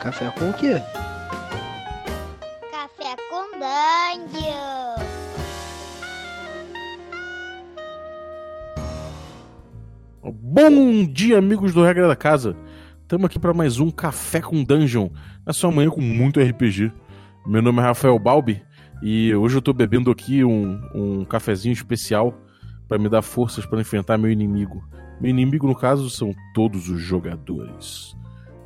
Café com o quê? Café com Dungeon. Bom dia, amigos do Regra da Casa. Estamos aqui para mais um Café com Dungeon, na sua manhã com muito RPG. Meu nome é Rafael Balbi e hoje eu tô bebendo aqui um, um cafezinho especial para me dar forças para enfrentar meu inimigo. Meu inimigo, no caso, são todos os jogadores.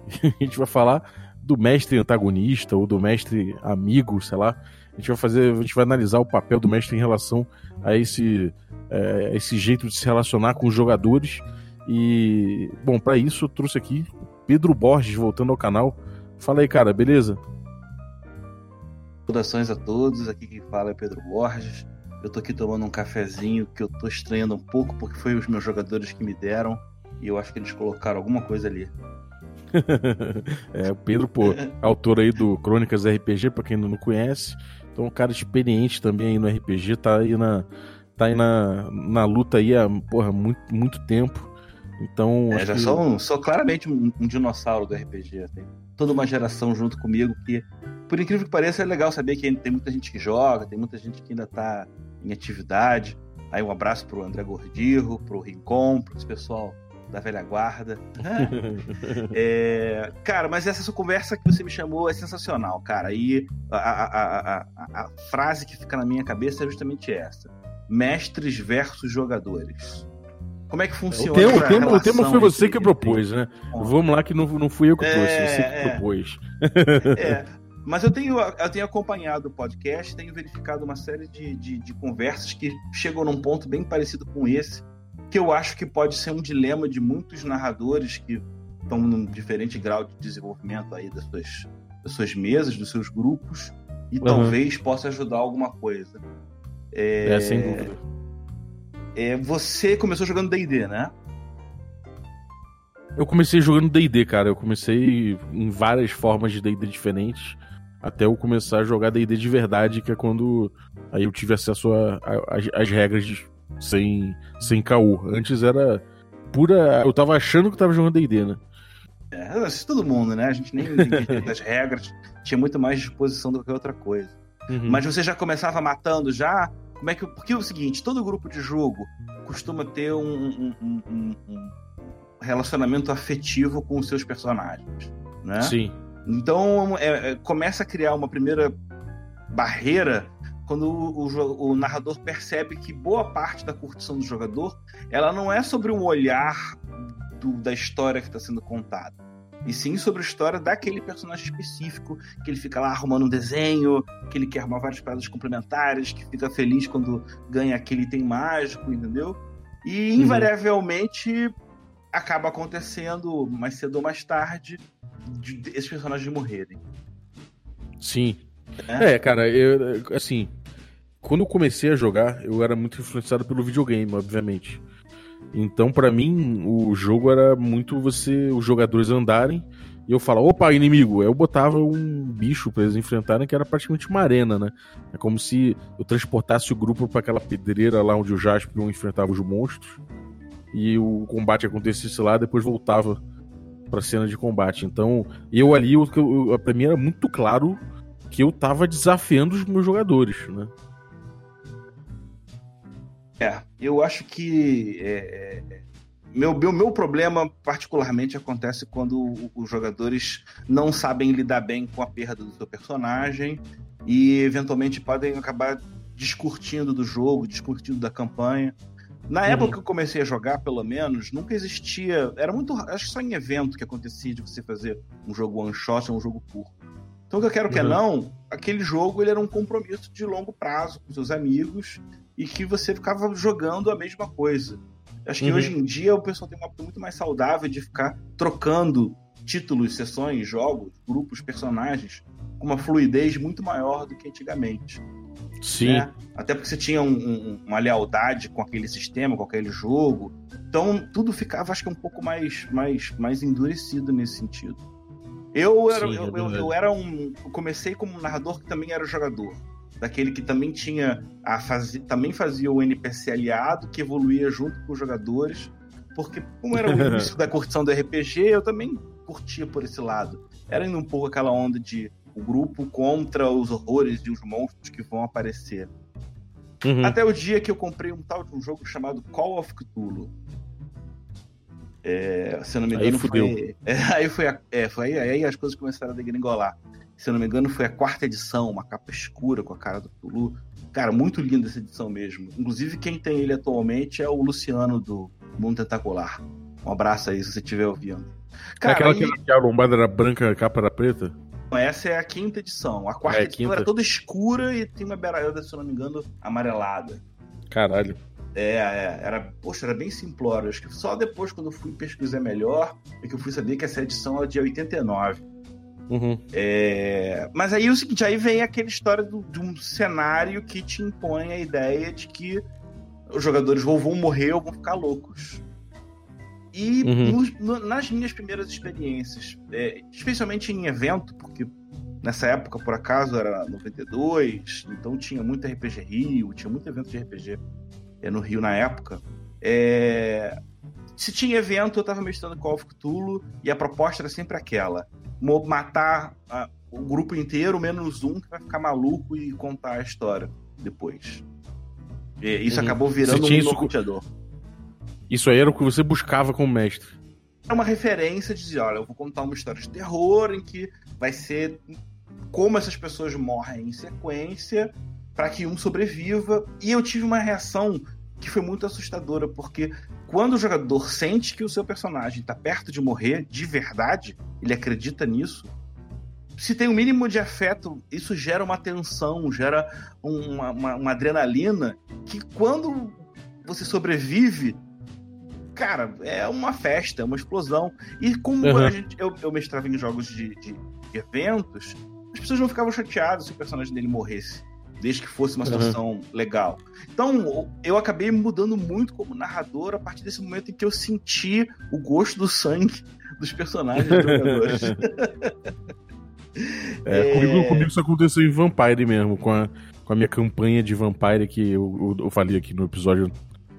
a gente vai falar do mestre antagonista ou do mestre amigo, sei lá. A gente vai fazer, a gente vai analisar o papel do mestre em relação a esse, é, esse jeito de se relacionar com os jogadores. E, bom, para isso eu trouxe aqui Pedro Borges voltando ao canal. Fala aí, cara, beleza? Saudações a todos, aqui quem fala é Pedro Borges. Eu tô aqui tomando um cafezinho que eu tô estranhando um pouco porque foi os meus jogadores que me deram e eu acho que eles colocaram alguma coisa ali. é, o Pedro, pô, autor aí do Crônicas RPG, pra quem não conhece. Então, um cara experiente também aí no RPG, tá aí na, tá aí na, na luta aí há porra, muito, muito tempo. Então. É, já que... sou, sou claramente um, um, dinossauro do RPG. Tem toda uma geração junto comigo que, por incrível que pareça, é legal saber que tem muita gente que joga, tem muita gente que ainda tá em atividade. Aí um abraço pro André Gordirro, pro Rincon, pro esse pessoal da velha guarda. é, cara, mas essa sua conversa que você me chamou é sensacional, cara. E a, a, a, a, frase que fica na minha cabeça é justamente essa: mestres versus jogadores. Como é que funciona? O tema, o tema, o tema foi você que propôs, né? Vamos lá, que não, não fui eu que trouxe, é, você que é, propôs. É. Mas eu tenho, eu tenho acompanhado o podcast, tenho verificado uma série de, de, de conversas que chegam num ponto bem parecido com esse que eu acho que pode ser um dilema de muitos narradores que estão num diferente grau de desenvolvimento aí das suas, das suas mesas, dos seus grupos, e uhum. talvez possa ajudar alguma coisa. É, é sem dúvida. É, você começou jogando D&D, né? Eu comecei jogando D&D, cara. Eu comecei em várias formas de D&D diferentes, até eu começar a jogar D&D de verdade, que é quando aí eu tive acesso às regras de, sem, sem caô. Antes era pura. Eu tava achando que tava jogando DD, né? É, isso todo mundo, né? A gente nem entendia das regras, tinha muito mais disposição do que outra coisa. Uhum. Mas você já começava matando já? Como é que. Porque é o seguinte, todo grupo de jogo costuma ter um, um, um, um relacionamento afetivo com os seus personagens, né? Sim. Então é, é, começa a criar uma primeira barreira quando o, o, o, narrador percebe que boa parte da curtição do jogador ela não é sobre um olhar do, da história que está sendo contada, e sim sobre a história daquele personagem específico, que ele fica lá arrumando um desenho, que ele quer arrumar várias paradas complementares, que fica feliz quando ganha aquele item mágico, entendeu? E uhum. invariavelmente acaba acontecendo, mais cedo ou mais tarde, de, de esses personagens morrerem. Sim, é, é cara, eu, assim, quando eu comecei a jogar, eu era muito influenciado pelo videogame, obviamente. Então, para mim, o jogo era muito você, os jogadores andarem e eu falar, opa, inimigo. Eu botava um bicho para eles enfrentarem que era praticamente uma arena, né? É como se eu transportasse o grupo para aquela pedreira lá onde o Jaspion enfrentava os monstros e o combate acontecesse lá, depois voltava pra cena de combate. Então, eu ali, eu, eu, pra mim era muito claro que eu tava desafiando os meus jogadores, né? É, eu acho que é, é, meu, meu, meu problema particularmente acontece quando os jogadores não sabem lidar bem com a perda do seu personagem e eventualmente podem acabar descurtindo do jogo, descurtindo da campanha. Na uhum. época que eu comecei a jogar, pelo menos, nunca existia. Era muito. Acho que só em evento que acontecia de você fazer um jogo one shot ou um jogo curto. Então, o que eu quero que é uhum. não, aquele jogo ele era um compromisso de longo prazo com seus amigos e que você ficava jogando a mesma coisa. Acho que uhum. hoje em dia o pessoal tem uma muito mais saudável de ficar trocando títulos, sessões, jogos, grupos, personagens com uma fluidez muito maior do que antigamente. Sim. Né? Até porque você tinha um, um, uma lealdade com aquele sistema, com aquele jogo. Então tudo ficava, acho que, um pouco mais, mais, mais endurecido nesse sentido. Eu era, Sim, eu, eu, eu, era um. Comecei como um narrador que também era jogador. Daquele que também tinha. A faz, também fazia o NPC aliado, que evoluía junto com os jogadores. Porque, como era o início da curtição do RPG, eu também curtia por esse lado. era indo um pouco aquela onda de o grupo contra os horrores e os monstros que vão aparecer. Uhum. Até o dia que eu comprei um tal de um jogo chamado Call of Cthulhu. É, se eu não me engano, aí foi. É, aí foi, é, foi aí, aí, as coisas começaram a degringolar. Se eu não me engano, foi a quarta edição, uma capa escura com a cara do Cthulhu. Cara, muito linda essa edição mesmo. Inclusive, quem tem ele atualmente é o Luciano do Mundo Tentacular. Um abraço aí se você estiver ouvindo. Cara, é aquela aí... que a lombada era branca, a capa era preta? Essa é a quinta edição. A quarta é, edição quinta. era toda escura e tem uma beraiada, se eu não me engano, amarelada. Caralho. É, é, era, poxa, era bem simplório. Acho que só depois, quando eu fui pesquisar melhor, é que eu fui saber que essa edição é de 89. Uhum. É, mas aí o seguinte, aí vem aquela história do, de um cenário que te impõe a ideia de que os jogadores ou vão morrer ou vão ficar loucos. E uhum. no, no, nas minhas primeiras experiências, é, especialmente em evento, porque nessa época, por acaso, era 92, então tinha muito RPG Rio, tinha muito evento de RPG é, no Rio na época. É, se tinha evento, eu estava mestrando Call of Cthulhu e a proposta era sempre aquela: matar a, o grupo inteiro, menos um que vai ficar maluco e contar a história depois. E isso uhum. acabou virando um isso... Isso aí era o que você buscava como mestre. É uma referência de dizer, olha, eu vou contar uma história de terror em que vai ser como essas pessoas morrem em sequência para que um sobreviva. E eu tive uma reação que foi muito assustadora, porque quando o jogador sente que o seu personagem está perto de morrer de verdade, ele acredita nisso. Se tem o um mínimo de afeto, isso gera uma tensão, gera uma, uma, uma adrenalina que quando você sobrevive, cara, é uma festa, é uma explosão. E como uhum. gente, eu, eu mestrava em jogos de, de, de, eventos, as pessoas não ficavam chateadas se o personagem dele morresse desde que fosse uma situação uhum. legal. Então, eu acabei mudando muito como narrador a partir desse momento em que eu senti o gosto do sangue dos personagens dos jogadores. é, é... Comigo, comigo, isso aconteceu em Vampire mesmo, com a, com a minha campanha de Vampire que eu, eu, eu falei aqui no episódio,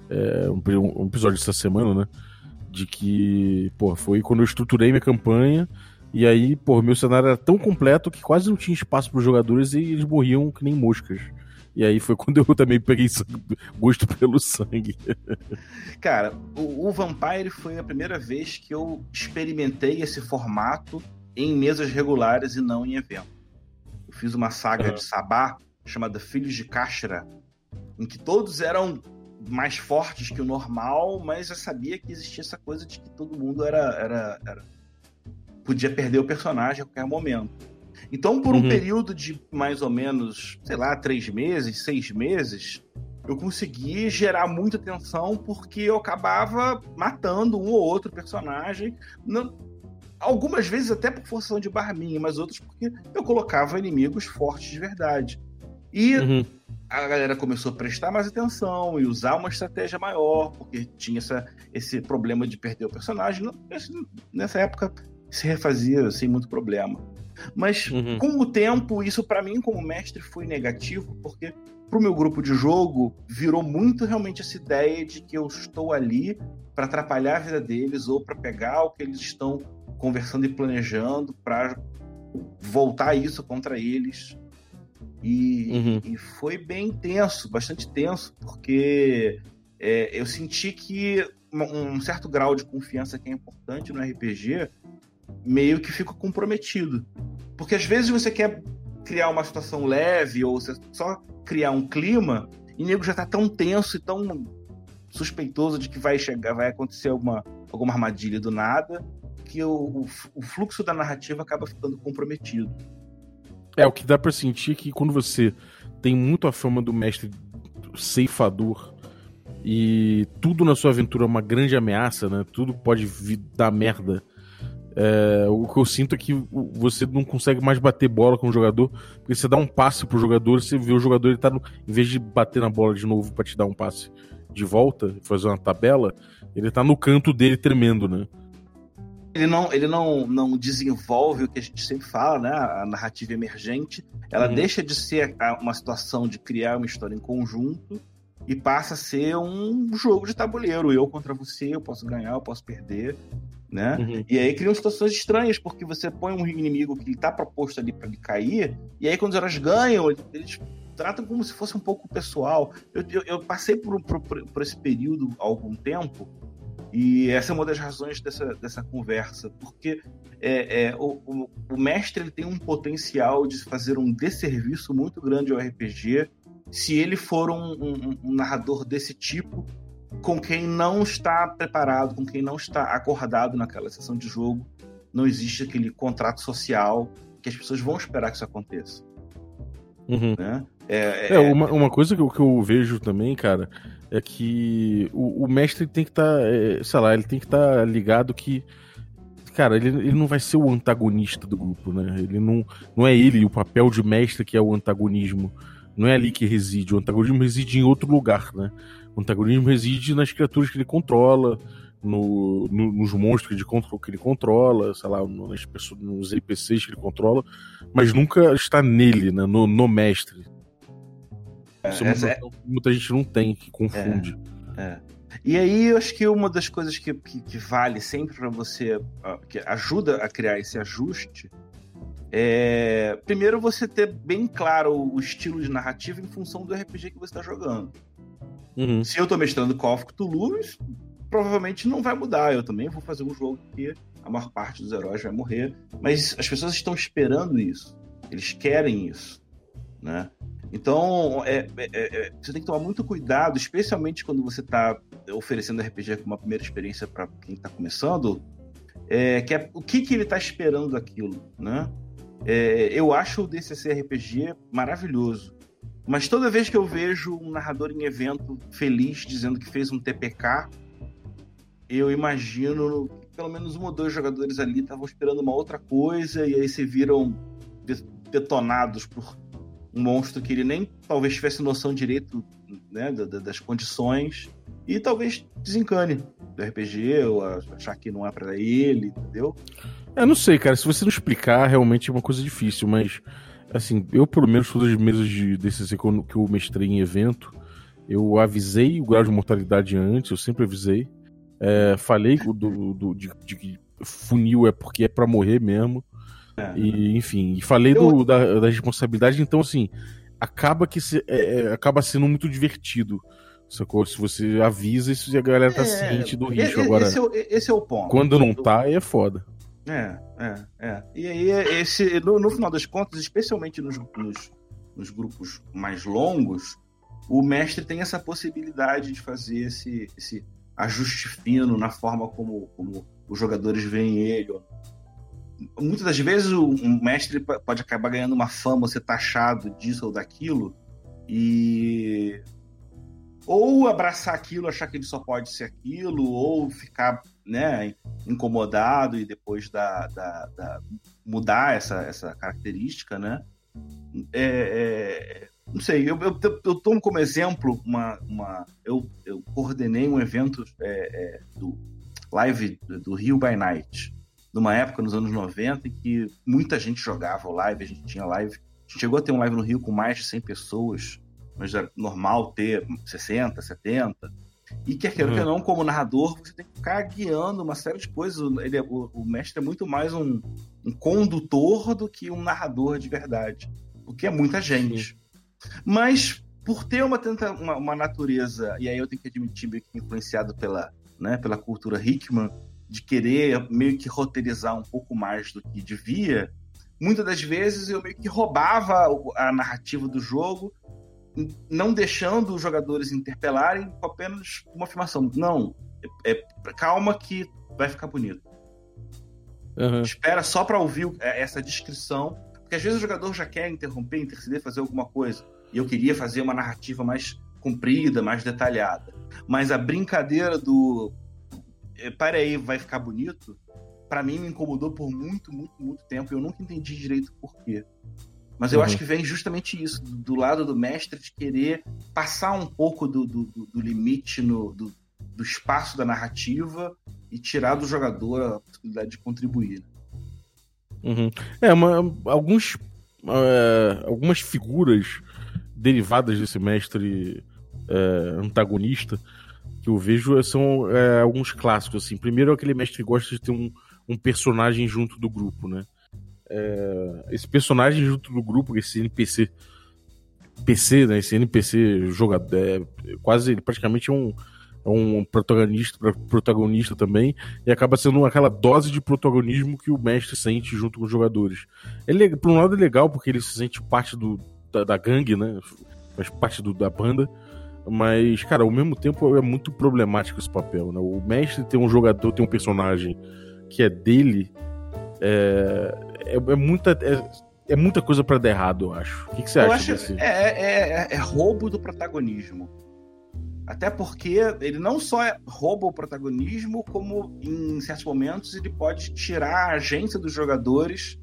é, um, um episódio dessa semana, né? De que, pô, foi quando eu estruturei minha campanha e aí, pô, meu cenário era tão completo que quase não tinha espaço para os jogadores e eles morriam que nem moscas. E aí foi quando eu também peguei gosto pelo sangue. Cara, o, o, Vampire foi a primeira vez que eu experimentei esse formato em mesas regulares e não em evento. Eu fiz uma saga uhum. de Sabá chamada Filhos de Cashra, em que todos eram mais fortes que o normal, mas eu sabia que existia essa coisa de que todo mundo era, era, era podia perder o personagem a qualquer momento. Então, por um uhum. período de mais ou menos, sei lá, três meses, seis meses, eu consegui gerar muita tensão porque eu acabava matando um ou outro personagem. Não, algumas vezes até por forção de barra minha, mas outras porque eu colocava inimigos fortes de verdade. E uhum. a galera começou a prestar mais atenção e usar uma estratégia maior, porque tinha essa, esse problema de perder o personagem. Nessa época se refazia sem muito problema. Mas uhum. com o tempo, isso para mim como mestre foi negativo, porque pro meu grupo de jogo virou muito realmente essa ideia de que eu estou ali para atrapalhar a vida deles ou para pegar o que eles estão conversando e planejando para voltar isso contra eles. E, uhum. e, foi bem tenso, bastante tenso, porque é, eu senti que um certo grau de confiança que é importante no RPG meio que fica comprometido. Porque às vezes você quer criar uma situação leve ou você só criar um clima e o nego já tá tão tenso e tão suspeitoso de que vai chegar, vai acontecer alguma, alguma armadilha do nada, que o, o, fluxo da narrativa acaba ficando comprometido. É, o que dá para sentir que quando você tem muito a fama do mestre ceifador e tudo na sua aventura é uma grande ameaça, né? Tudo pode vir dar merda é, o que eu sinto é que você não consegue mais bater bola com o jogador, porque você dá um passe pro jogador, você vê o jogador, ele tá no, em vez de bater na bola de novo para te dar um passe de volta, fazer uma tabela, ele tá no canto dele tremendo, né? Ele não, ele não, não desenvolve o que a gente sempre fala, né? A narrativa emergente. Ela uhum. deixa de ser uma situação de criar uma história em conjunto e passa a ser um jogo de tabuleiro. Eu contra você, eu posso ganhar, eu posso perder. Né? Uhum. E aí criam situações estranhas, porque você põe um inimigo que está proposto ali para ele cair, e aí quando os heróis ganham, eles tratam como se fosse um pouco pessoal. Eu, eu, eu passei por, por, por, esse período há algum tempo, e essa é uma das razões dessa, dessa conversa, porque é, é, o, o, o, mestre ele tem um potencial de fazer um desserviço muito grande ao RPG se ele for um, um, um narrador desse tipo com quem não está preparado, com quem não está acordado naquela sessão de jogo. Não existe aquele contrato social que as pessoas vão esperar que isso aconteça. Uhum. Né? É, é, é, uma, uma coisa que eu, que eu vejo também, cara, é que o, o mestre tem que estar, tá, é, sei lá, ele tem que estar tá ligado que, cara, ele, ele não vai ser o antagonista do grupo, né? Ele não, não é ele o papel de mestre que é o antagonismo. Não é ali que reside. O antagonismo reside em outro lugar, né? O antagonismo reside nas criaturas que ele controla, no, no, nos monstros que ele, que ele controla, sei lá, nas pessoas, nos NPCs que ele controla, mas nunca está nele, né? No, no mestre. Isso é, muita, é... muita gente não tem, que confunde. É, é. E aí, eu acho que uma das coisas que, que, que vale sempre para você, que ajuda a criar esse ajuste, é, primeiro você ter bem claro o estilo de narrativa em função do RPG que você está jogando. Uhum. Se eu estou mestrando Call of Cthulhu, provavelmente não vai mudar. Eu também vou fazer um jogo que a maior parte dos heróis vai morrer, mas as pessoas estão esperando isso. Eles querem isso, né? Então, é, é, é, você tem que tomar muito cuidado, especialmente quando você está oferecendo RPG como uma primeira experiência para quem está começando, é, que é, o que, que ele está esperando daquilo, né? É, eu acho o DCC RPG maravilhoso, mas toda vez que eu vejo um narrador em evento feliz dizendo que fez um TPK, eu imagino que pelo menos um ou dois jogadores ali estavam esperando uma outra coisa e aí se viram detonados por um monstro que ele nem talvez tivesse noção direito né, das condições e talvez desencane do RPG ou achar que não é para ele, entendeu? Eu não sei, cara. Se você não explicar, realmente é uma coisa difícil, mas assim, eu pelo menos todas as mesas de DCC que eu, mestrei em evento, eu avisei o grau de mortalidade antes, eu sempre avisei. É, falei do, do, de, que funil é porque é para morrer mesmo. É. E, enfim, e falei eu... do, da, da, responsabilidade, então assim, acaba que se, é, é, acaba sendo muito divertido. Sacou? Se você avisa, isso a galera tá é, ciente do risco. Agora, esse é, o, esse é o ponto. Quando não tá, aí é foda. É, é, é. E aí, esse, no, no final das contas, especialmente nos, nos, nos, grupos mais longos, o mestre tem essa possibilidade de fazer esse, esse ajuste fino na forma como, como os jogadores veem ele muitas das vezes o, um mestre pode acabar ganhando uma fama, ser taxado disso ou daquilo, e ou abraçar aquilo, achar que ele só pode ser aquilo, ou ficar né, incomodado e depois da, da, da mudar essa, essa característica, né? É, é, não sei, eu, eu, eu, tomo como exemplo uma. uma eu, eu coordenei um evento é, é do live do Rio by Night numa época, nos anos 90, em que muita gente jogava live, a gente tinha live. A gente chegou a ter um live no Rio com mais de 100 pessoas, mas é normal ter 60, 70. E quer queira uhum. que não, como narrador, você tem que ficar guiando uma série de coisas. Ele é, o, o, mestre é muito mais um, um, condutor do que um narrador de verdade, o que é muita gente. Sim. Mas por ter uma, uma, uma, natureza, e aí eu tenho que admitir, meio que influenciado pela, né, pela cultura Hickman, de querer meio que roteirizar um pouco mais do que devia, muitas das vezes eu meio que roubava a narrativa do jogo, não deixando os jogadores interpelarem com apenas uma afirmação. Não, é, é calma que vai ficar bonito. Uhum. Espera só para ouvir é, essa descrição, porque às vezes o jogador já quer interromper, interceder, fazer alguma coisa. E eu queria fazer uma narrativa mais comprida, mais detalhada. Mas a brincadeira do é, para aí, vai ficar bonito, para mim me incomodou por muito, muito, muito tempo. Eu nunca entendi direito por quê. Mas eu uhum. acho que vem justamente isso, do, do, lado do mestre, de querer passar um pouco do, do, do limite, no, do, do, espaço da narrativa e tirar do jogador a possibilidade de contribuir. Uhum. É, uma, alguns, uh, algumas figuras derivadas desse mestre uh, antagonista que eu vejo são é, alguns clássicos, assim. Primeiro, aquele mestre que gosta de ter um, um personagem junto do grupo, né? É, esse personagem junto do grupo, esse NPC PC, né? Esse NPC jogador, é, quase praticamente um, um protagonista, protagonista também, e acaba sendo aquela dose de protagonismo que o mestre sente junto com os jogadores. Ele, por um lado, é legal porque ele se sente parte do, da, da gangue, né? Faz parte do, da banda. Mas, cara, ao mesmo tempo é muito problemático esse papel, né? O mestre tem um jogador, tem um personagem que é dele. É, é, é muita. É, é muita coisa para dar errado, eu acho. O que, que você eu acha acho, é, é, é, é, roubo do protagonismo. Até porque ele não só é rouba o protagonismo, como em certos momentos ele pode tirar a agência dos jogadores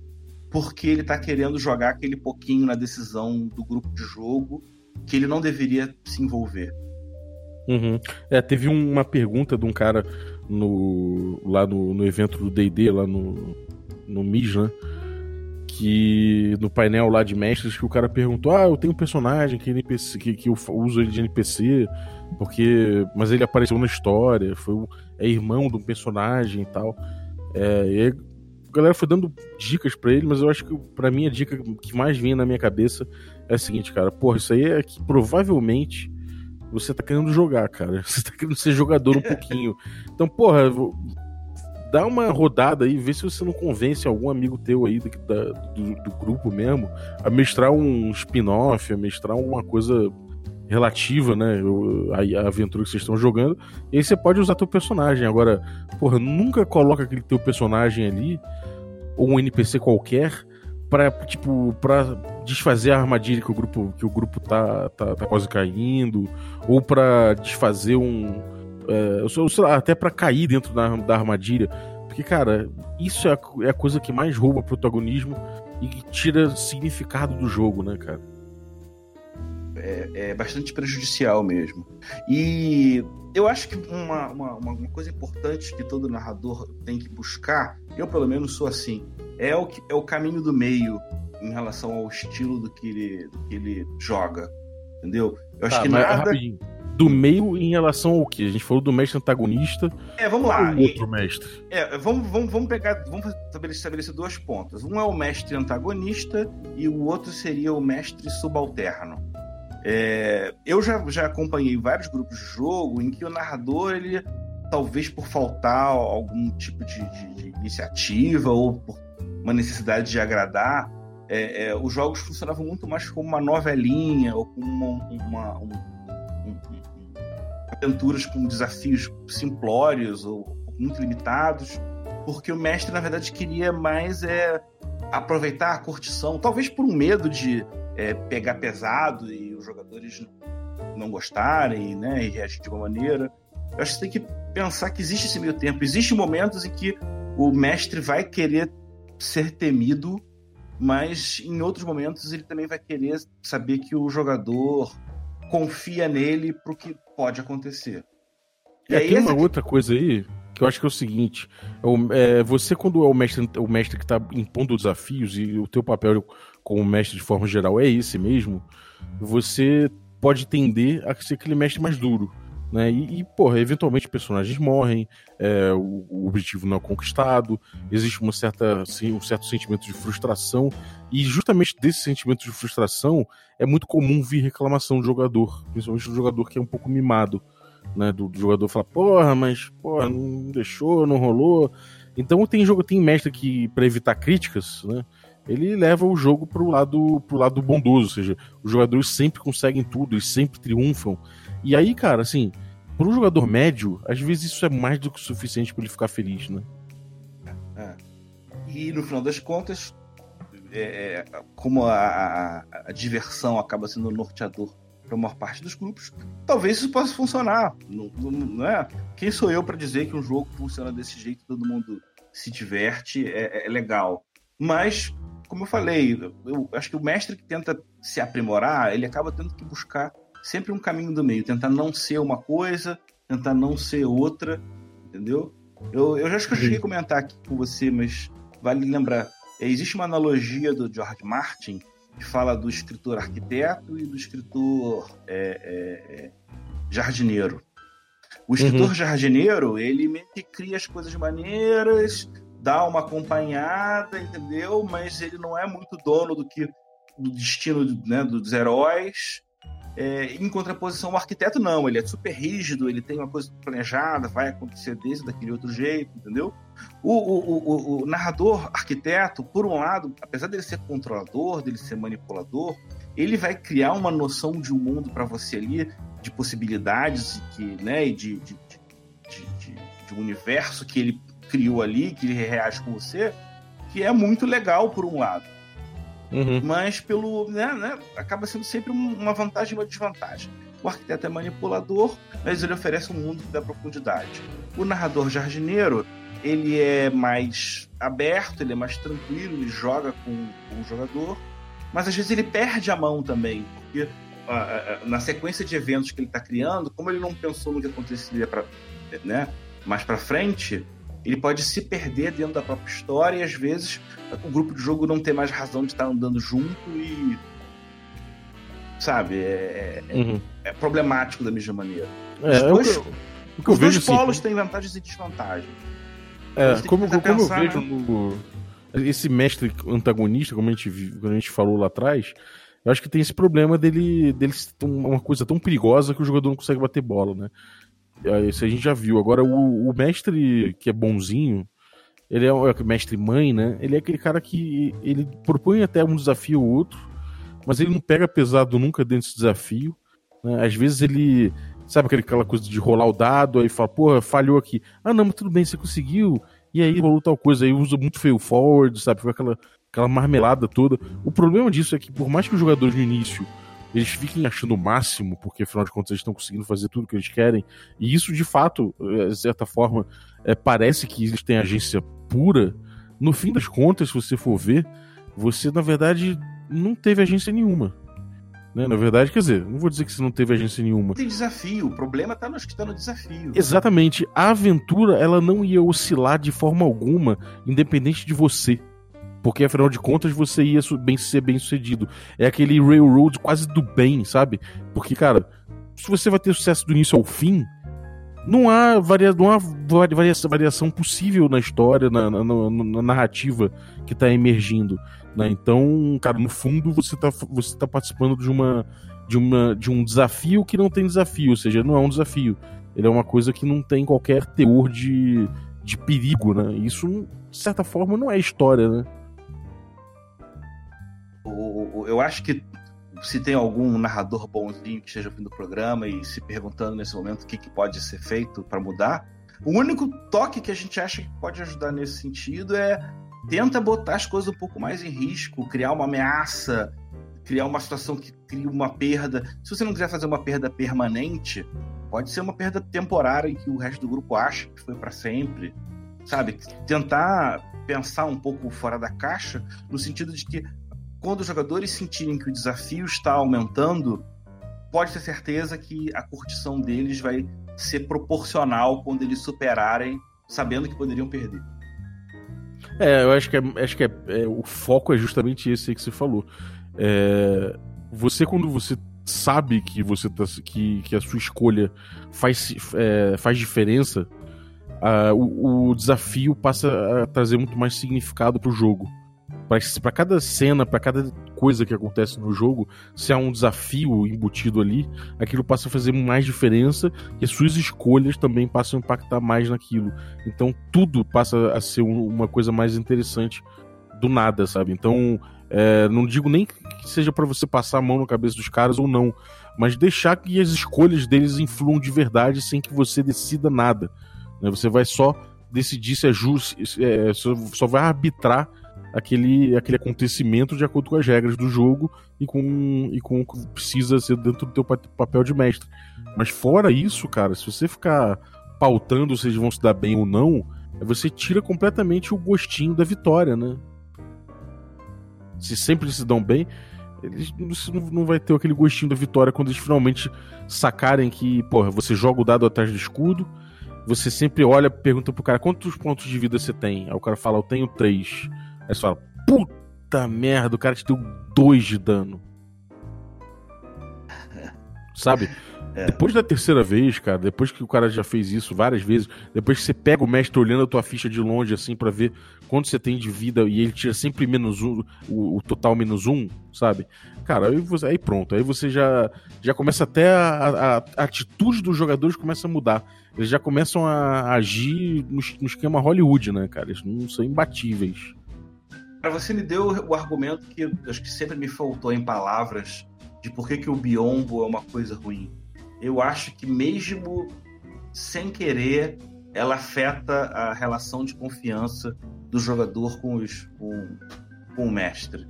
porque ele tá querendo jogar aquele pouquinho na decisão do grupo de jogo que ele não deveria se envolver. Uhum. É, teve uma pergunta de um cara no, lá no, no evento do D&D, lá no, no MIS, né? que no painel lá de mestres que o cara perguntou: "Ah, eu tenho um personagem que NPC que, que eu uso ele de NPC, porque mas ele apareceu na história, foi é irmão de um personagem e tal". É, e aí, a galera foi dando dicas para ele, mas eu acho que para mim a dica que mais vinha na minha cabeça é a seguinte, cara, porra, isso aí é que provavelmente você tá querendo jogar, cara. Você tá querendo ser jogador um pouquinho. Então, porra, dá uma rodada aí, vê se você não convence algum amigo teu aí da, do, do, grupo mesmo a mestrar um spin-off, a mestrar uma coisa relativa, né? A, a aventura que vocês estão jogando. E aí você pode usar teu personagem. Agora, porra, nunca coloca aquele teu personagem ali, ou um NPC qualquer, pra, tipo, pra desfazer a armadilha que o grupo, que o grupo tá, tá, tá quase caindo, ou para desfazer um é, sei lá, até para cair dentro da, da armadilha. Porque, cara, isso é a, é a coisa que mais rouba protagonismo e que tira significado do jogo, né, cara? É, é, bastante prejudicial mesmo. E eu acho que uma, uma, uma, coisa importante que todo narrador tem que buscar, eu pelo menos sou assim, é o, é o caminho do meio em relação ao estilo do que ele, do que ele joga. Entendeu? Eu acho tá, que nada. Rapidinho do meio em relação ao que? A gente falou do mestre antagonista. É, vamos lá. O outro mestre. É, vamos, vamos, vamos pegar. Vamos estabelecer duas pontas. Um é o mestre antagonista e o outro seria o mestre subalterno. É, eu já, já acompanhei vários grupos de jogo em que o narrador, ele, talvez por faltar algum tipo de, de, de iniciativa ou por uma necessidade de agradar, é, é, os jogos funcionavam muito mais como uma novelinha ou como uma, uma, uma aventuras com desafios simplórios ou muito limitados, porque o mestre, na verdade, queria mais é, aproveitar a curtição, talvez por um medo de é, pegar pesado e os jogadores não gostarem né, e reagir de uma maneira. Eu acho que você tem que pensar que existe esse meio tempo. Existem momentos em que o mestre vai querer ser temido, mas em outros momentos ele também vai querer saber que o jogador confia nele pro que pode acontecer. E é, aí, tem uma outra coisa aí que eu acho que é o seguinte: é, é, você, quando é o mestre, o mestre que está impondo desafios, e o teu papel como mestre de forma geral é esse mesmo, você pode tender a ser aquele mestre mais duro. Né? E, e porra, eventualmente personagens morrem, é, o, o, objetivo não é conquistado, existe uma certa, assim, um certo sentimento de frustração, e justamente desse sentimento de frustração é muito comum vir reclamação do jogador, principalmente do jogador que é um pouco mimado. Né, do, do jogador falar, porra, mas porra, não deixou, não rolou. Então tem jogo, tem mestre que, para evitar críticas, né, ele leva o jogo pro lado, pro lado bondoso, ou seja, os jogadores sempre conseguem tudo, eles sempre triunfam. E aí, cara, assim, para um jogador médio, às vezes isso é mais do que suficiente para ele ficar feliz, né? É. E no final das contas, é, é como a, a, a, diversão acaba sendo o norteador para a maior parte dos grupos, talvez isso possa funcionar. Não, não é? Quem sou eu para dizer que um jogo funciona desse jeito, todo mundo se diverte, é, é legal. Mas, como eu falei, eu acho que o mestre que tenta se aprimorar, ele acaba tendo que buscar sempre um caminho do meio, tentar não ser uma coisa, tentar não ser outra, entendeu? Eu, eu já acho que eu cheguei a comentar aqui com você, mas vale lembrar. É, existe uma analogia do George Martin que fala do escritor arquiteto e do escritor é, é, é jardineiro. O escritor uhum. jardineiro, ele meio que cria as coisas maneiras, dá uma acompanhada, entendeu? Mas ele não é muito dono do que do destino né, dos heróis. É, em contraposição, o arquiteto não, ele é super rígido, ele tem uma coisa planejada, vai acontecer desse, daquele outro jeito, entendeu? O, o, o, o, narrador arquiteto, por um lado, apesar dele ser controlador, dele ser manipulador, ele vai criar uma noção de um mundo para você ali, de possibilidades que, né, e de, de, de, de, de um universo que ele criou ali, que ele reage com você, que é muito legal por um lado. Uhum. Mas pelo. Né, né, acaba sendo sempre uma vantagem e uma desvantagem. O arquiteto é manipulador, mas ele oferece um mundo que dá profundidade. O narrador jardineiro, ele é mais aberto, ele é mais tranquilo, ele joga com, com o jogador, mas às vezes ele perde a mão também, porque uh, uh, na sequência de eventos que ele está criando, como ele não pensou no que aconteceria pra, né, mais para frente, ele pode se perder dentro da própria história e às vezes o grupo de jogo não ter mais razão de estar andando junto e. Sabe? É, é, uhum. é problemático da mesma maneira. É, Os dois, eu, o que eu vejo, dois assim, polos assim, têm vantagens e desvantagens. É, como, como pensar, eu vejo né? no, esse mestre antagonista, como a gente, como a gente falou lá atrás, eu acho que tem esse problema dele, dele ser uma coisa tão perigosa que o jogador não consegue bater bola, né? Isso a gente já viu. Agora, o, o mestre que é bonzinho, ele é o é mestre mãe, né? Ele é aquele cara que ele propõe até um desafio ou outro, mas ele não pega pesado nunca dentro desse desafio. Né? Às vezes ele. Sabe aquela coisa de rolar o dado, aí fala, porra, falhou aqui. Ah, não, mas tudo bem, você conseguiu. E aí rolou tal coisa, aí usa muito fail forward, sabe? Fica aquela, aquela marmelada toda. O problema disso é que, por mais que os jogadores no início eles fiquem achando o máximo, porque afinal de contas eles estão conseguindo fazer tudo que eles querem, e isso de fato, eh, de certa forma, é, parece que eles têm agência pura. No fim das contas, se você for ver, você na verdade não teve agência nenhuma. Né? Na verdade, quer dizer, não vou dizer que você não teve agência nenhuma. Tem desafio, o problema tá nos que tá no desafio. Exatamente. A aventura, ela não ia oscilar de forma alguma, independente de você. Porque afinal de contas você ia bem, ser bem sucedido. É aquele railroad quase do bem, sabe? Porque, cara, se você vai ter sucesso do início ao fim, não há, varia, não há variação, possível na história, na, na, na narrativa que está emergindo. Né? Então, cara, no fundo você está você tá participando de uma, de uma de um desafio que não tem desafio, ou seja, não é um desafio. Ele é uma coisa que não tem qualquer teor de, de perigo, né? Isso, de certa forma, não é história, né? Eu acho que se tem algum narrador bonzinho que esteja ouvindo o programa e se perguntando nesse momento o que, que pode ser feito para mudar, o único toque que a gente acha que pode ajudar nesse sentido é tenta botar as coisas um pouco mais em risco, criar uma ameaça, criar uma situação que cria uma perda. Se você não quiser fazer uma perda permanente, pode ser uma perda temporária em que o resto do grupo acha que foi para sempre, sabe? Tentar pensar um pouco fora da caixa, no sentido de que quando os jogadores sentirem que o desafio está aumentando, pode ter certeza que a curtição deles vai ser proporcional quando eles superarem, sabendo que poderiam perder. É, eu acho que, é, acho que é, é o foco é justamente esse aí que você falou. É, você, quando você sabe que você tá, que, que a sua escolha faz, é, faz diferença, uh, o, o, desafio passa a trazer muito mais significado para o para cada cena, para cada coisa que acontece no jogo, se há um desafio embutido ali, aquilo passa a fazer mais diferença e as suas escolhas também passam a impactar mais naquilo. Então tudo passa a ser uma coisa mais interessante do nada, sabe? Então, é, não digo nem que seja para você passar a mão na cabeça dos caras ou não, mas deixar que as escolhas deles influam de verdade sem que você decida nada. Né? Você vai só decidir se é justo, é, só vai arbitrar aquele, aquele acontecimento de acordo com as regras do jogo e com, e com o que precisa ser dentro do teu papel de mestre. Mas fora isso, cara, se você ficar pautando se eles vão se dar bem ou não, você tira completamente o gostinho da vitória, né? Se sempre se dão bem, eles não vai ter aquele gostinho da vitória quando eles finalmente sacarem que, porra, você joga o dado atrás do escudo, você sempre olha, pergunta pro cara quantos pontos de vida você tem. Aí o cara fala, eu tenho três. Aí você fala, puta merda, o cara te deu dois de dano. Sabe? É. Depois da terceira vez, cara, depois que o cara já fez isso várias vezes, depois que você pega o mestre olhando a tua ficha de longe, assim, para ver quanto você tem de vida e ele tira sempre menos um, o, o total menos um, sabe? Cara, aí, você, aí pronto, aí você já, já começa até a, a, a, atitude dos jogadores começa a mudar. Eles já começam a agir no, no esquema Hollywood, né, cara? Eles não são imbatíveis. Para você me deu o argumento que acho que sempre me faltou em palavras de por que, que o biombo é uma coisa ruim eu acho que mesmo sem querer, ela afeta a relação de confiança do jogador com, os, com, com o mestre.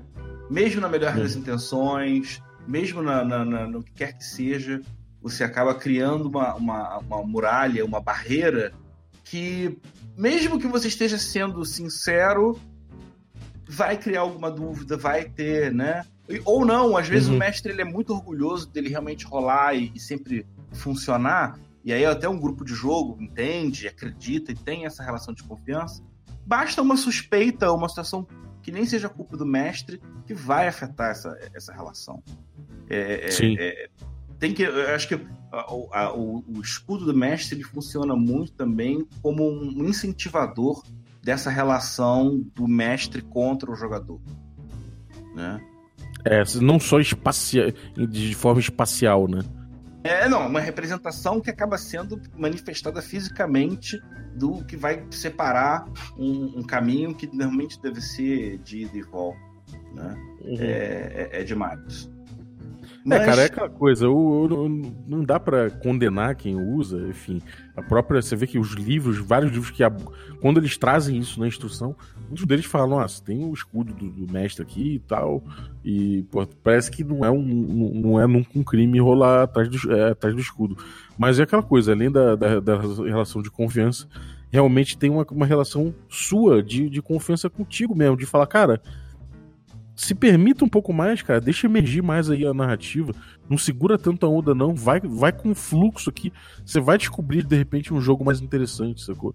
Mesmo na melhor das intenções, mesmo na, na, na, no que quer que seja, você acaba criando uma, uma, uma muralha, uma barreira que, mesmo que você esteja sendo sincero, vai criar alguma dúvida, vai ter, né? Ou não, às vezes uhum. o mestre ele é muito orgulhoso dele realmente rolar e, e, sempre funcionar, e aí até um grupo de jogo entende, acredita e tem essa relação de confiança. Basta uma suspeita, uma situação que nem seja culpa do mestre, que vai afetar essa, essa relação. É, é Sim. É, tem que, eu acho que a, a, o, o, escudo do mestre ele funciona muito também como um incentivador dessa relação do mestre contra o jogador. Né? É, não só espacial, de forma espacial, né? É, não, uma representação que acaba sendo manifestada fisicamente do que vai separar um, um caminho que normalmente deve ser de ida e volta, né? Uhum. É, é, é demais. Mas... É, cara, é aquela coisa, não dá para condenar quem usa, enfim. A própria, você vê que os livros, vários livros que, quando eles trazem isso na instrução, muitos deles falam, nossa, tem o escudo do, do mestre aqui e tal, e pô, parece que não é um, não é nunca um crime rolar atrás do, é, atrás do escudo. Mas é aquela coisa, além da, da, da relação de confiança, realmente tem uma, uma relação sua de, de confiança contigo mesmo, de falar, cara, se permita um pouco mais, cara. Deixa emergir mais aí a narrativa. Não segura tanto a onda, não. Vai, vai com fluxo aqui. Você vai descobrir, de repente, um jogo mais interessante, sacou?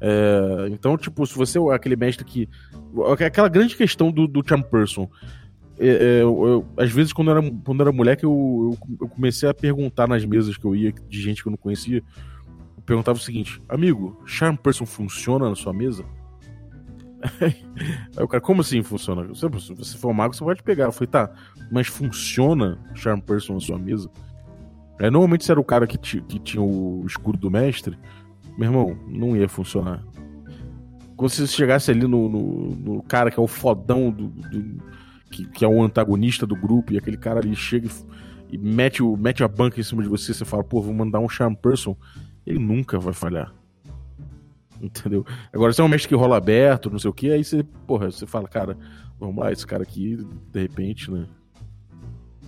É, então, tipo, se você é aquele mestre que. Aquela grande questão do, do Charm Person. É, é, eu, eu, às vezes, quando eu era, quando eu era moleque, eu, eu, comecei a perguntar nas mesas que eu ia, de gente que eu não conhecia. Eu perguntava o seguinte: Amigo, Charm Person funciona na sua mesa? Aí o cara, como assim funciona? Se você for mago, você pode pegar. Eu falei, tá, mas funciona Charm Person na sua mesa? É, normalmente se era o cara que, que tinha o escudo do mestre, meu irmão, não ia funcionar. Quando você chegasse ali no, no, no cara que é o fodão do, do que, que, é o antagonista do grupo, e aquele cara ali chega e, e mete, o, mete a banca em cima de você, você fala, pô, vou mandar um Charm Person, ele nunca vai falhar. Entendeu? Agora, se é um mestre que rola aberto, não sei o que, aí você, porra, você fala, cara, vamos lá, esse cara aqui, de repente, né?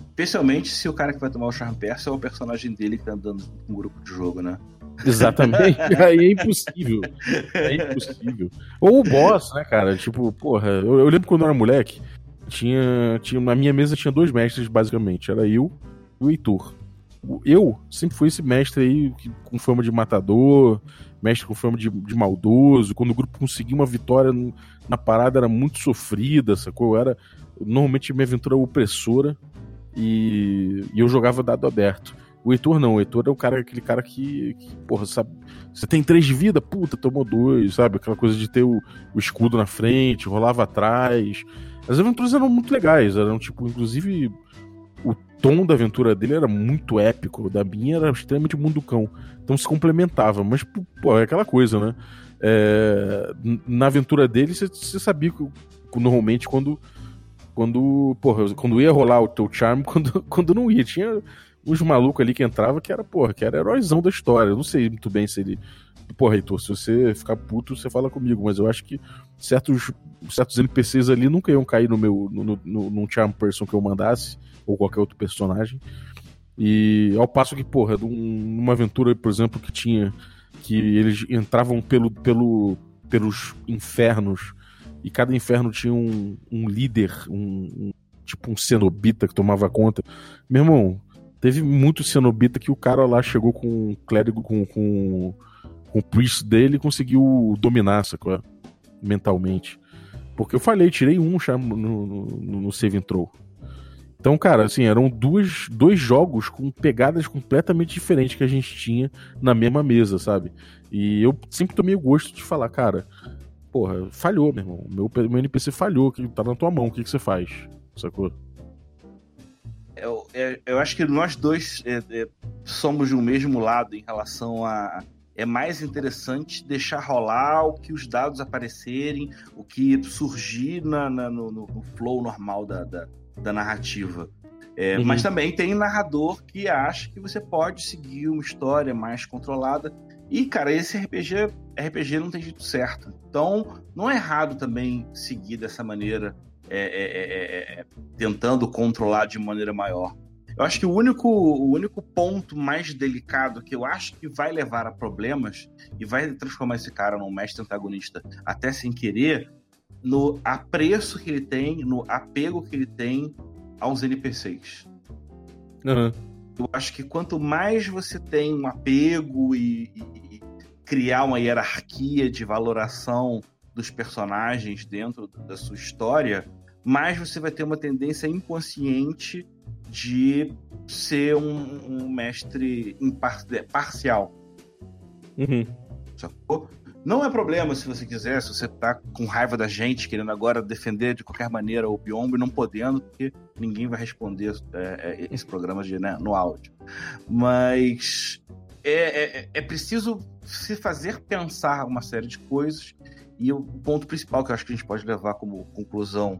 Especialmente se o cara que vai tomar o Charme Persa é o personagem dele que tá andando com um grupo de jogo, né? Exatamente. aí é impossível. É impossível. Ou o boss, né, cara? Tipo, porra, eu, eu lembro quando eu era moleque, tinha, tinha. Na minha mesa tinha dois mestres, basicamente. Era eu e o Heitor. Eu sempre fui esse mestre aí com fama de matador, mestre com fama de, de maldoso, quando o grupo conseguia uma vitória na parada era muito sofrida, sacou? Eu era, normalmente minha aventura opressora e, e eu jogava dado aberto. O Heitor não, o Heitor é o cara, aquele cara que, que, porra, sabe, você tem três de vida, puta, tomou dois, sabe? Aquela coisa de ter o, o escudo na frente, rolava atrás. As aventuras eram muito legais, eram tipo, inclusive o tom da aventura dele era muito épico, da minha era extremamente munducão. Então se complementava, mas, pô, é aquela coisa, né? É, na aventura dele, você sabia que normalmente quando. Quando, porra, quando ia rolar o teu charm, quando, quando não ia. Tinha uns malucos ali que entrava que era, porra, que era heróizão da história. Eu não sei muito bem se ele. Porra, Heitor, se você ficar puto, você fala comigo, mas eu acho que certos, certos NPCs ali nunca iam cair no meu. no, no, no charm person que eu mandasse ou qualquer outro personagem. E ao passo que, porra, numa aventura, por exemplo, que tinha. que eles entravam pelo, pelo, pelos infernos, e cada inferno tinha um, um líder, um, um, tipo um cenobita que tomava conta. Meu irmão, teve muito cenobita que o cara lá chegou com o clérigo, com, com, com o priest dele e conseguiu dominar, sacou? Mentalmente. Porque eu falei, tirei um no, no, no save intro. Então, cara, assim, eram duas, dois jogos com pegadas completamente diferentes que a gente tinha na mesma mesa, sabe? E eu sempre tomei o gosto de falar, cara, porra, falhou, meu irmão. Meu, meu NPC falhou, que tá na tua mão, o que, que você faz? Sacou? Eu, eu, eu acho que nós dois é, é, somos do mesmo lado em relação a. É mais interessante deixar rolar o que os dados aparecerem, o que surgir na, na no, no, flow normal da, da, da narrativa. É, uhum. Mas também tem narrador que acha que você pode seguir uma história mais controlada. E, cara, esse RPG, RPG não tem jeito certo. Então, não é errado também seguir dessa maneira, é é, é, é, é, tentando controlar de maneira maior. Eu acho que o único, o único ponto mais delicado que eu acho que vai levar a problemas e vai transformar esse cara num mestre antagonista até sem querer, no apreço que ele tem, no apego que ele tem aos NPCs. Uhum. Eu acho que quanto mais você tem um apego e, e, e criar uma hierarquia de valoração dos personagens dentro da sua história, mais você vai ter uma tendência inconsciente de ser um, um mestre impar parcial. Uhum. Sacou? Não é problema se você quiser, se você tá com raiva da gente, querendo agora defender de qualquer maneira o Biombo e não podendo, porque ninguém vai responder é, é, esse programa de, né, no áudio. Mas é, é, é, preciso se fazer pensar uma série de coisas. E o ponto principal que eu acho que a gente pode levar como conclusão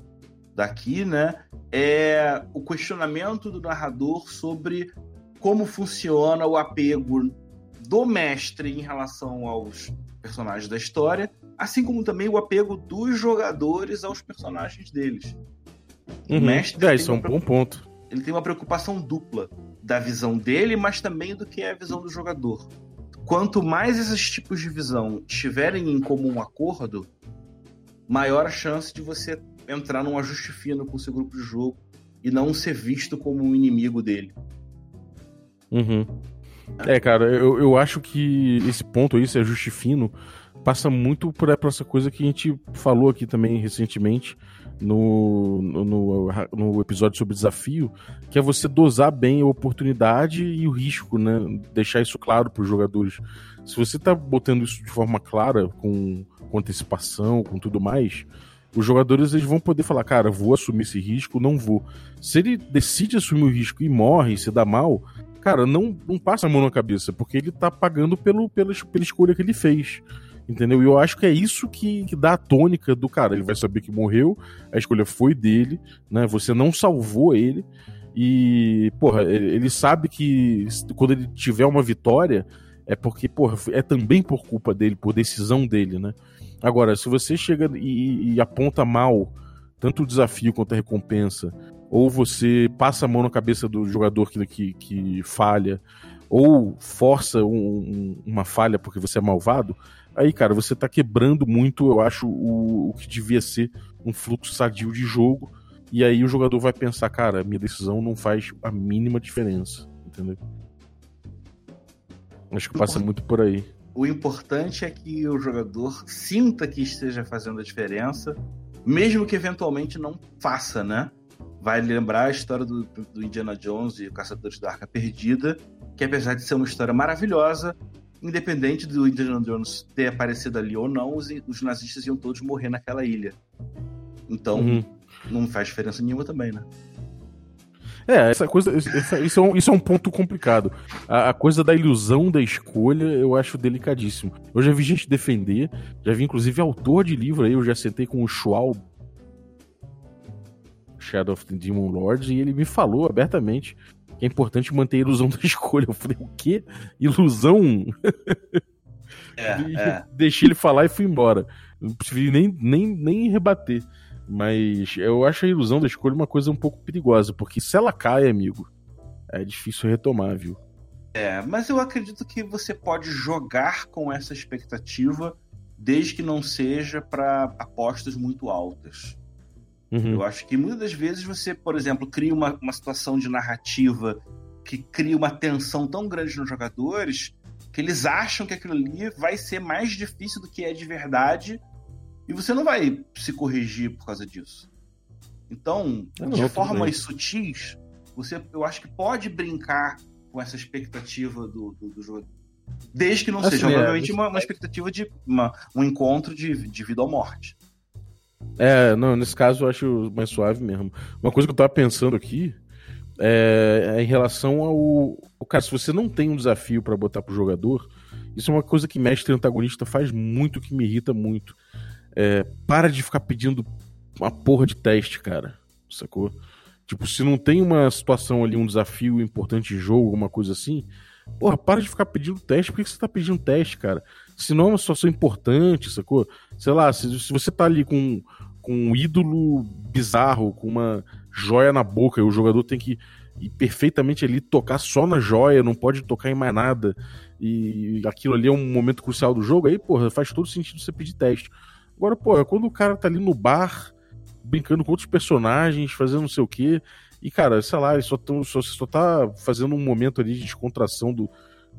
daqui, né, é o questionamento do narrador sobre como funciona o apego do mestre em relação aos personagens da história, assim como também o apego dos jogadores aos personagens deles. Uhum. O mestre é, isso é um bom ponto. Ele tem uma preocupação dupla da visão dele, mas também do que é a visão do jogador. Quanto mais esses tipos de visão estiverem em comum acordo, maior a chance de você entrar num ajuste fino com o seu grupo de jogo e não ser visto como um inimigo dele. Uhum. É, cara, eu, eu acho que esse ponto aí, esse ajuste fino, passa muito por essa coisa que a gente falou aqui também recentemente no, no, no, episódio sobre desafio, que é você dosar bem a oportunidade e o risco, né? Deixar isso claro para os jogadores. Se você tá botando isso de forma clara, com, com antecipação, com tudo mais, os jogadores eles vão poder falar, cara, vou assumir esse risco, não vou. Se ele decide assumir o risco e morre, se dá mal, cara, não, não passa a mão na cabeça, porque ele tá pagando pelo, pela, pela escolha que ele fez. Entendeu? E eu acho que é isso que, que, dá a tônica do cara. Ele vai saber que morreu, a escolha foi dele, né? Você não salvou ele. E, porra, ele sabe que quando ele tiver uma vitória, é porque, porra, é também por culpa dele, por decisão dele, né? Agora, se você chega e, e aponta mal tanto o desafio quanto a recompensa, ou você passa a mão na cabeça do jogador que, que, que falha, ou força um, uma falha porque você é malvado, aí, cara, você tá quebrando muito, eu acho, o, o que devia ser um fluxo sadio de jogo. E aí o jogador vai pensar, cara, minha decisão não faz a mínima diferença, entendeu? Acho que passa muito por aí. O importante é que o jogador sinta que esteja fazendo a diferença, mesmo que eventualmente não faça, né? Vai lembrar a história do, do Indiana Jones e o Caçadores da Arca Perdida, que apesar de ser uma história maravilhosa, independente do Indiana Jones ter aparecido ali ou não, os, os nazistas iam todos morrer naquela ilha. Então, uhum. não faz diferença nenhuma também, né? É, essa coisa. Essa, isso, é um, isso é um ponto complicado. A, a, coisa da ilusão da escolha eu acho delicadíssimo. Eu já vi gente defender, já vi inclusive autor de livro aí, eu já sentei com o Schwab Shadow of the Demon Lord, e ele me falou abertamente que é importante manter a ilusão da escolha. Eu falei, o quê? Ilusão? É, é. Deixei ele falar e fui embora. Não preciso nem, nem, nem rebater. Mas eu acho a ilusão da escolha uma coisa um pouco perigosa, porque se ela cai, amigo, é difícil retomar, viu? É, mas eu acredito que você pode jogar com essa expectativa desde que não seja para apostas muito altas. Uhum. Eu acho que muitas das vezes você, por exemplo, cria uma, uma situação de narrativa que cria uma tensão tão grande nos jogadores que eles acham que aquilo ali vai ser mais difícil do que é de verdade e você não vai se corrigir por causa disso. Então, Não, de formas sutis, você, eu acho que pode brincar com essa expectativa do, do, do jogo. Desde que não Assim, seja, é, obviamente, uma, uma expectativa de uma- um encontro de, de vida ou morte. É, não, nesse caso eu acho mais suave mesmo. Uma coisa que eu tava pensando aqui é, é em relação ao. Cara, se você não tem um desafio pra botar pro jogador, isso é uma coisa que mestre antagonista faz muito, que me irrita muito. É, para de ficar pedindo uma porra de teste, cara. Sacou? Tipo, se não tem uma situação ali, um desafio importante de jogo, alguma coisa assim, porra, para de ficar pedindo teste. Por que você tá pedindo teste, cara? Se não é uma situação importante, sacou? Sei lá, se, se você tá ali com, com um ídolo bizarro, com uma joia na boca, e o jogador tem que ir perfeitamente ali tocar só na joia, não pode tocar em mais nada, e aquilo ali é um momento crucial do jogo, aí, porra, faz todo sentido você pedir teste. Agora, porra, quando o cara tá ali no bar, brincando com outros personagens, fazendo não sei o quê, e, cara, sei lá, ele só, tão, só, só tá fazendo um momento ali de descontração do,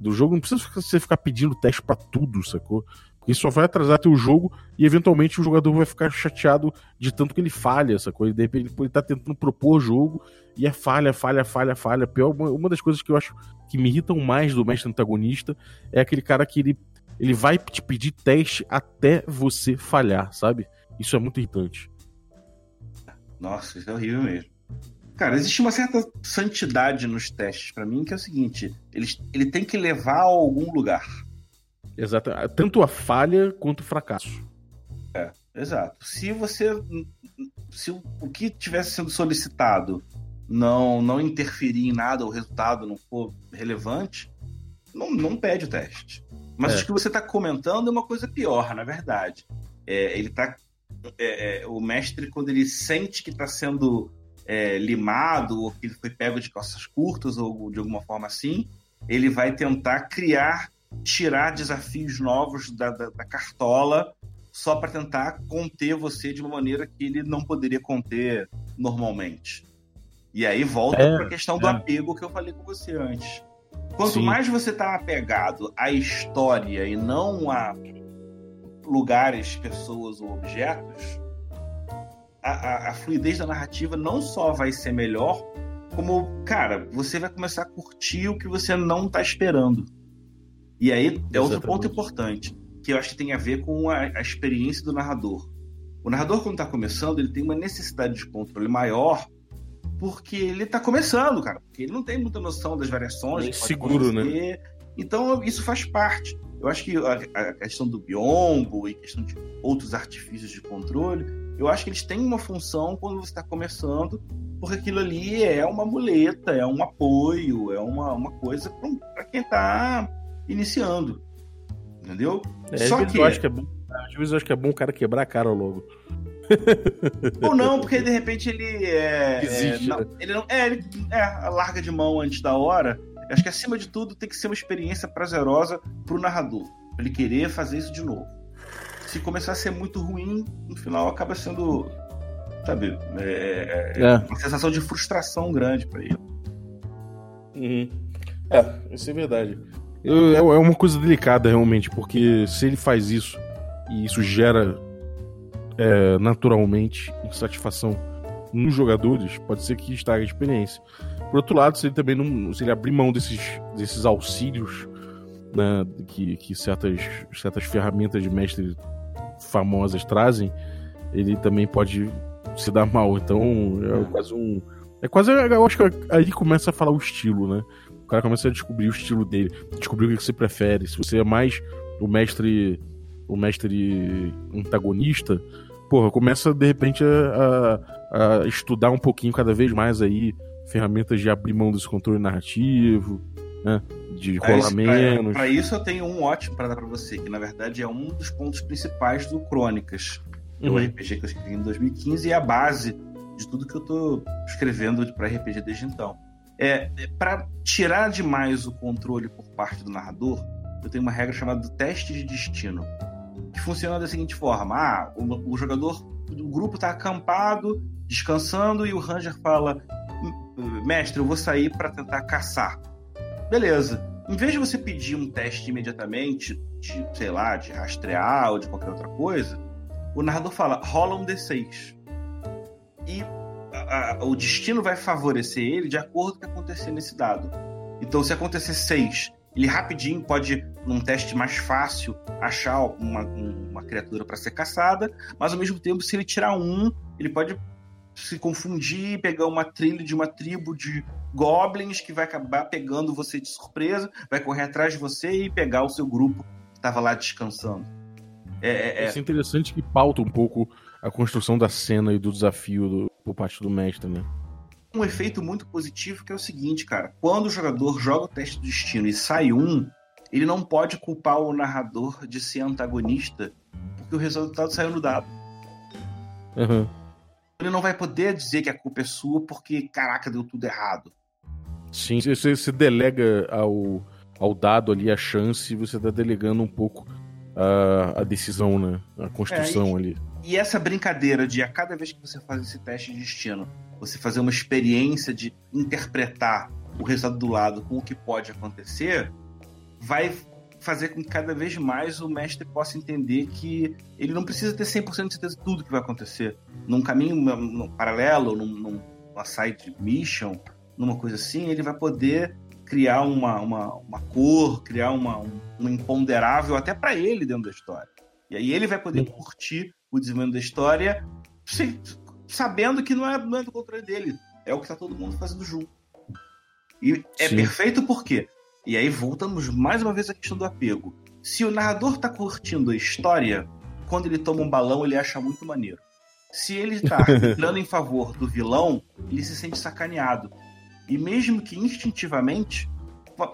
do jogo, não precisa você ficar pedindo teste pra tudo, sacou? Porque isso só vai atrasar teu jogo e eventualmente o jogador vai ficar chateado de tanto que ele falha, sacou? E de repente ele tá tentando propor jogo e é falha, falha, falha, falha. Pior, uma, uma das coisas que eu acho que me irritam mais do mestre antagonista é aquele cara que ele, ele vai te pedir teste até você falhar, sabe? Isso é muito irritante. Nossa, isso é horrível mesmo. Cara, existe uma certa santidade nos testes pra mim, que é o seguinte: ele, ele tem que levar a algum lugar. Exato. Tanto a falha quanto o fracasso. Exato. Se você. Se o o que estivesse sendo solicitado não, não interferir em nada, o resultado não for relevante, não, não pede o teste. Mas É. o que você está comentando é uma coisa pior, na verdade. É, ele tá. é, é, o mestre, quando ele sente que está sendo é, limado, ou que ele foi pego de calças curtas, ou de alguma forma assim, ele vai tentar criar, tirar desafios novos da, da- da cartola só para tentar conter você de uma maneira que ele não poderia conter normalmente. E aí volta É, para a questão do é. apego que eu falei com você antes. Quanto Sim. mais você está apegado à história e não a lugares, pessoas ou objetos, a, a- a fluidez da narrativa não só vai ser melhor, como, cara, você vai começar a curtir o que você não está esperando. E aí é outro ponto importante, que eu acho que tem a ver com a, a experiência do narrador. O narrador, quando está começando, ele tem uma necessidade de controle maior, porque ele está começando, cara. Porque ele não tem muita noção das variações. É inseguro, né? Então, isso faz parte. Eu acho que a, a questão do biombo e questão de outros artifícios de controle, eu acho que eles têm uma função quando você está começando, porque aquilo ali é uma muleta, é um apoio, é uma, uma coisa para quem está iniciando. Entendeu? É, Só que- eu acho que é bom. Às vezes eu acho que é bom o cara quebrar a cara logo. Ou não, porque de repente ele é. Desiste, é, não, né? ele não. É, ele é, larga de mão antes da hora. Eu acho que acima de tudo tem que ser uma experiência prazerosa pro narrador. Pra ele querer fazer isso de novo. Se começar a ser muito ruim, no final acaba sendo. Sabe? é, é, É. Uma sensação de frustração grande pra ele. Uhum. É, isso é verdade. É é uma coisa delicada, realmente, porque se ele faz isso e isso gera é, naturalmente insatisfação nos jogadores, pode ser que estrague a experiência. Por outro lado, se ele também não. Se ele abrir mão desses, desses auxílios né, que, que certas, certas ferramentas de mestre famosas trazem, ele também pode se dar mal. Então é quase um. É quase. Eu acho que aí começa a falar o estilo, né? O cara começa a descobrir o estilo dele, descobrir o que você prefere. Se você é mais o mestre. O mestre antagonista, porra, começa de repente a, a- a estudar um pouquinho cada vez mais aí ferramentas de abrir mão desse controle narrativo, né? De rolar isso- menos. Pra, pra isso eu tenho um ótimo pra dar pra você, que na verdade é um dos pontos principais do Crônicas. É o Uhum. RPG que eu escrevi em 2015 e é a base de tudo que eu tô escrevendo para RPG desde então. É, é para tirar demais o controle por parte do narrador, eu tenho uma regra chamada teste de destino, que funciona da seguinte forma: ah, o, o jogador do grupo tá acampado, descansando e o ranger fala: "M- mestre, eu vou sair para tentar caçar. Beleza. Em vez de você pedir um teste imediatamente, de, sei lá, de rastrear ou de qualquer outra coisa, o narrador fala, rola um D6. E a, o destino vai favorecer ele de acordo com o que acontecer nesse dado. Então, se acontecer 6, ele rapidinho pode, num teste mais fácil, achar uma, uma criatura para ser caçada, mas ao mesmo tempo, se ele tirar um, ele pode se confundir, pegar uma trilha de uma tribo de goblins que vai acabar pegando você de surpresa, vai correr atrás de você e pegar o seu grupo que estava lá descansando. É, é, é... Isso é interessante que pauta um pouco a construção da cena e do desafio do, por parte do mestre, né? Um efeito muito positivo que é o seguinte, cara. Quando o jogador joga o teste do destino e sai um, ele não pode culpar o narrador de ser antagonista, porque o resultado saiu no dado. Uhum. Ele não vai poder dizer que a culpa é sua porque, caraca, deu tudo errado. Sim, você, você delega ao, ao dado ali a chance, você está delegando um pouco a, a decisão, né? A construção é, e, ali. E essa brincadeira de a cada vez que você faz esse teste de destino, você fazer uma experiência de interpretar o resultado do lado com o que pode acontecer, vai fazer com que cada vez mais o mestre possa entender que ele não precisa ter 100% de certeza de tudo que vai acontecer. Num caminho num paralelo, num, numa side mission, numa coisa assim, ele vai poder criar uma, uma, uma cor, criar uma, um, imponderável até para ele dentro da história. E aí ele vai poder curtir o desenvolvimento da história se, sabendo que não é, não é do controle dele. É o que está todo mundo fazendo junto. E é Sim. perfeito por quê? E aí voltamos mais uma vez à questão do apego. Se o narrador está curtindo a história, quando ele toma um balão, ele acha muito maneiro. Se ele está entrando em favor do vilão, ele se sente sacaneado. E mesmo que instintivamente,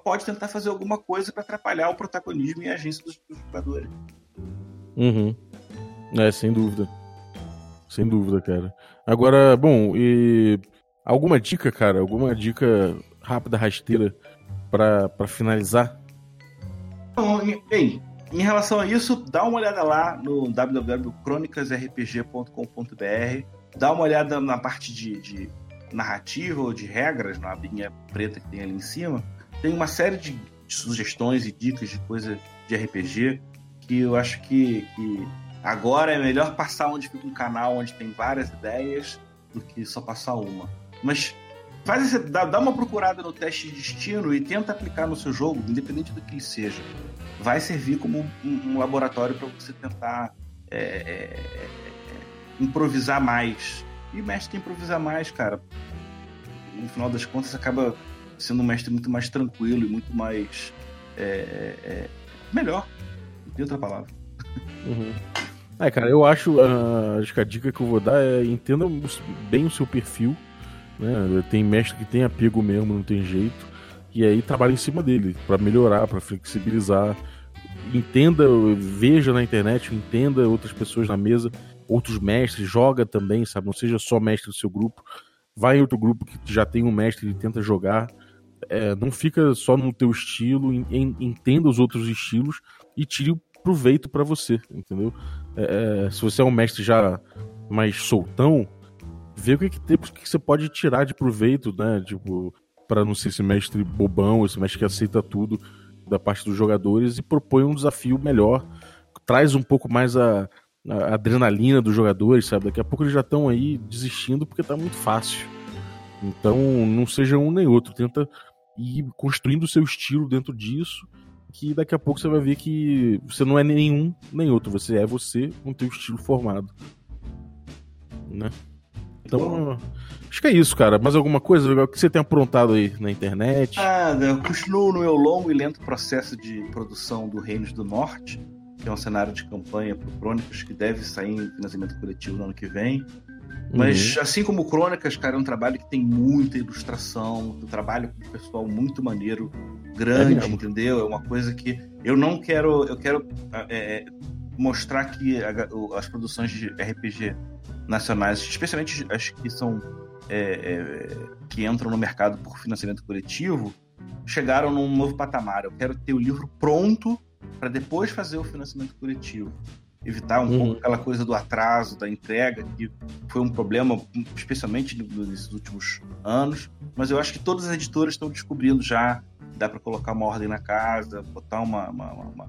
pode tentar fazer alguma coisa para atrapalhar o protagonismo e a agência dos, dos jogadores. Uhum. É, sem dúvida. Sem dúvida, cara. Agora, bom, e alguma dica, cara? Alguma dica rápida, rasteira para finalizar? bem, em relação a isso, dá uma olhada lá no www.cronicasrpg.com.br, dá uma olhada na parte de, de narrativa ou de regras, na abinha preta que tem ali em cima, tem uma série de, de sugestões e dicas de coisa de RPG que eu acho que, que agora é melhor passar onde fica um canal onde tem várias ideias do que só passar uma. Mas faz esse, dá, dá uma procurada no teste de destino e tenta aplicar no seu jogo, independente do que ele seja. Vai servir como um, um laboratório para você tentar é, é, é, improvisar mais e mestre que improvisa mais, cara, no final das contas acaba sendo um mestre muito mais tranquilo e muito mais. É, é, é melhor. Não tem outra palavra. Uhum. É, cara, eu acho, uh, acho que a dica que eu vou dar é entenda bem o seu perfil. Né? Tem mestre que tem apego mesmo, não tem jeito. E aí trabalha em cima dele para melhorar, para flexibilizar. Entenda, veja na internet, entenda outras pessoas na mesa outros mestres, joga também, sabe? Não seja só mestre do seu grupo. Vai em outro grupo que já tem um mestre e tenta jogar. É, não fica só no teu estilo, entenda os outros estilos e tire o proveito para você, entendeu? É, é, se você é um mestre já mais soltão, vê o que, que, tem, o que você pode tirar de proveito, né? Tipo, para não ser esse mestre bobão, esse mestre que aceita tudo da parte dos jogadores e propõe um desafio melhor, traz um pouco mais a, a adrenalina dos jogadores, sabe? Daqui a pouco eles já estão aí desistindo porque tá muito fácil. Então, não seja um nem outro. Tenta ir construindo o seu estilo dentro disso, que daqui a pouco você vai ver que você não é nenhum nem outro. Você é você com o teu estilo formado. Né? Então, acho que é isso, cara. Mais alguma coisa legal que você tem aprontado aí na internet? Ah, eu continuo no meu longo e lento processo de produção do Reinos do Norte que é um cenário de campanha para Crônicas, que deve sair em financiamento coletivo no ano que vem. Mas, uhum. assim como Crônicas, cara, é um trabalho que tem muita ilustração, um trabalho com pessoal muito maneiro, grande, é entendeu? É uma coisa que eu não quero. Eu quero é, é mostrar que a, as produções de RPG nacionais, especialmente as que são. É, é, que entram no mercado por financiamento coletivo, chegaram num novo patamar. Eu quero ter o livro pronto para depois fazer o financiamento coletivo. Evitar um uhum. pouco aquela coisa do atraso, da entrega, que foi um problema, especialmente nesses últimos anos. Mas eu acho que todas as editoras estão descobrindo já. Dá para colocar uma ordem na casa, botar uma, uma, uma,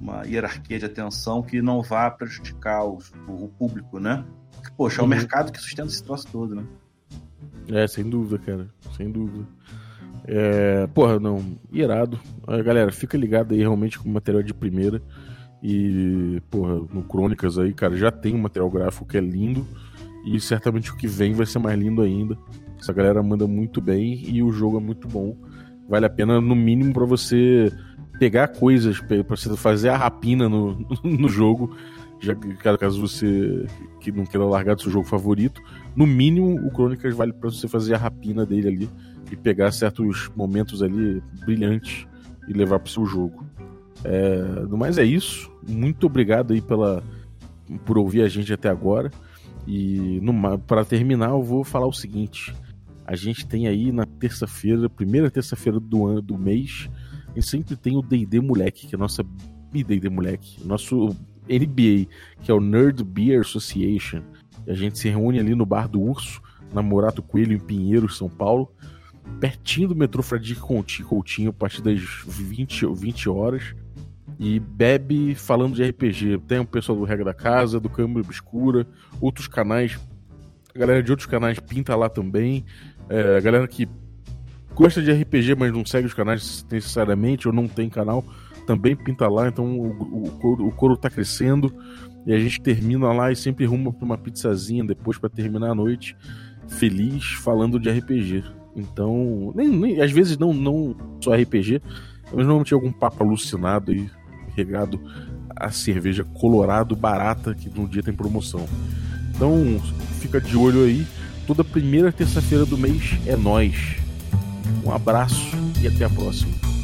uma hierarquia de atenção que não vá prejudicar o, o público, né? Poxa, é o uhum. mercado que sustenta esse troço todo, né? É, sem dúvida, cara. Sem dúvida. É, porra, não, irado. É, galera, fica ligado aí realmente com o material de primeira. E, porra, no Crônicas aí, cara, já tem um material gráfico que é lindo. E certamente o que vem vai ser mais lindo ainda. Essa galera manda muito bem e o jogo é muito bom. Vale a pena, no mínimo, para você pegar coisas, para você fazer a rapina no, no jogo. Já caso você que não queira largar do seu jogo favorito, no mínimo o Crônicas vale para você fazer a rapina dele ali e pegar certos momentos ali brilhantes e levar para o seu jogo. É, no mais é isso. Muito obrigado aí pela, por ouvir a gente até agora. E para terminar, eu vou falar o seguinte: a gente tem aí na terça-feira, primeira terça-feira do ano do mês, a gente sempre tem o D&D Moleque, que é a nossa D&D Moleque, nosso NBA, que é o Nerd Beer Association. A gente se reúne ali no bar do Urso, na Morato Coelho, em Pinheiros, São Paulo, pertinho do metrô Fradique Coutinho, a partir das 20, 20 horas e bebe falando de RPG. Tem o pessoal do Regra da Casa, do Câmara Obscura, outros canais. A galera de outros canais pinta lá também. É, a galera que gosta de RPG, mas não segue os canais necessariamente, ou não tem canal, também pinta lá. Então o, o, coro, o coro tá crescendo. E a gente termina lá e sempre ruma pra uma pizzazinha depois para terminar a noite feliz falando de RPG. Então, nem, nem, às vezes não, não só RPG, mas normalmente algum papo alucinado aí regado a cerveja colorado barata que no dia tem promoção. Então fica de olho aí. Toda primeira terça-feira do mês é nós. Um abraço e até a próxima.